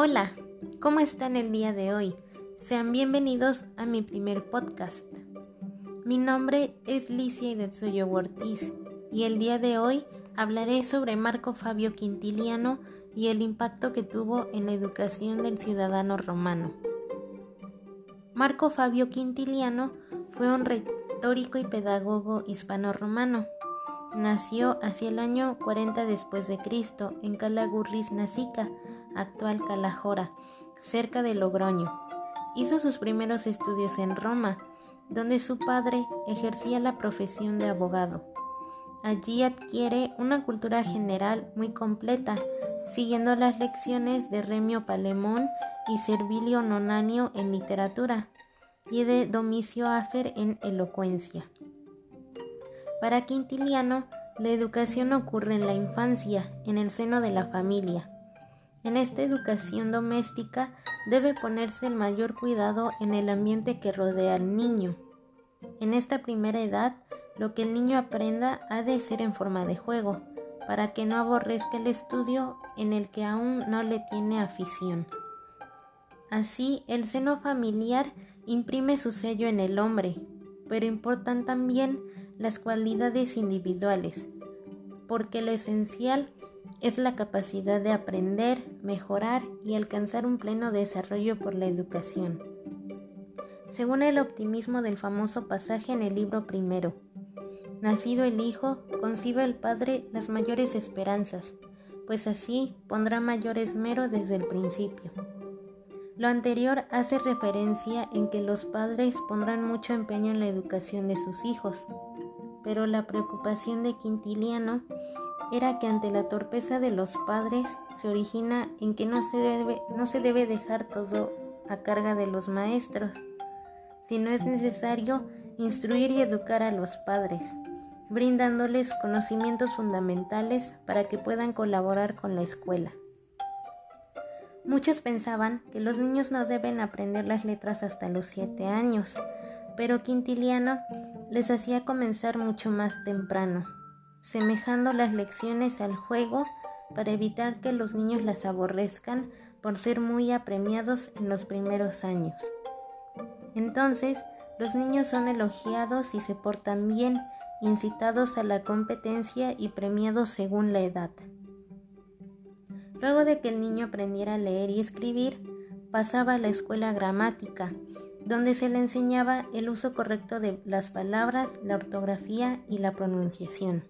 Hola, ¿cómo están el día de hoy? Sean bienvenidos a mi primer podcast. Mi nombre es Licia Idetsuyo Ortiz y el día de hoy hablaré sobre Marco Fabio Quintiliano y el impacto que tuvo en la educación del ciudadano romano. Marco Fabio Quintiliano fue un retórico y pedagogo hispano-romano. Nació hacia el año 40 después de Cristo en Calagurris Nasica, actual Calahora, cerca de Logroño. Hizo sus primeros estudios en Roma, donde su padre ejercía la profesión de abogado. Allí adquiere una cultura general muy completa, siguiendo las lecciones de Remio Palemón y Servilio Nonanio en literatura y de Domicio Afer en elocuencia. Para Quintiliano, la educación ocurre en la infancia, en el seno de la familia. En esta educación doméstica debe ponerse el mayor cuidado en el ambiente que rodea al niño. En esta primera edad, lo que el niño aprenda ha de ser en forma de juego, para que no aborrezca el estudio en el que aún no le tiene afición. Así, el seno familiar imprime su sello en el hombre, pero importan también las cualidades individuales, porque lo esencial es la capacidad de aprender, mejorar y alcanzar un pleno desarrollo por la educación. Según el optimismo del famoso pasaje en el libro primero, nacido el Hijo, concibe el Padre las mayores esperanzas, pues así pondrá mayor esmero desde el principio. Lo anterior hace referencia en que los padres pondrán mucho empeño en la educación de sus hijos, pero la preocupación de Quintiliano era que ante la torpeza de los padres se origina en que no se debe, no se debe dejar todo a carga de los maestros, sino es necesario instruir y educar a los padres, brindándoles conocimientos fundamentales para que puedan colaborar con la escuela. Muchos pensaban que los niños no deben aprender las letras hasta los siete años, pero Quintiliano les hacía comenzar mucho más temprano, semejando las lecciones al juego para evitar que los niños las aborrezcan por ser muy apremiados en los primeros años. Entonces, los niños son elogiados y se portan bien, incitados a la competencia y premiados según la edad. Luego de que el niño aprendiera a leer y escribir, pasaba a la escuela gramática, donde se le enseñaba el uso correcto de las palabras, la ortografía y la pronunciación.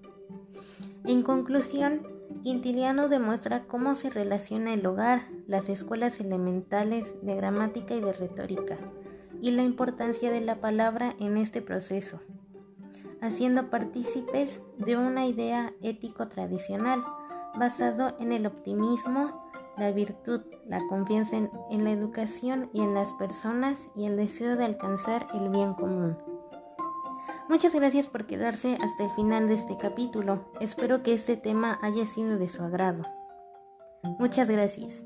En conclusión, Quintiliano demuestra cómo se relaciona el hogar, las escuelas elementales de gramática y de retórica, y la importancia de la palabra en este proceso, haciendo partícipes de una idea ético tradicional basado en el optimismo, la virtud, la confianza en, la educación y en las personas y el deseo de alcanzar el bien común. Muchas gracias por quedarse hasta el final de este capítulo. Espero que este tema haya sido de su agrado. Muchas gracias.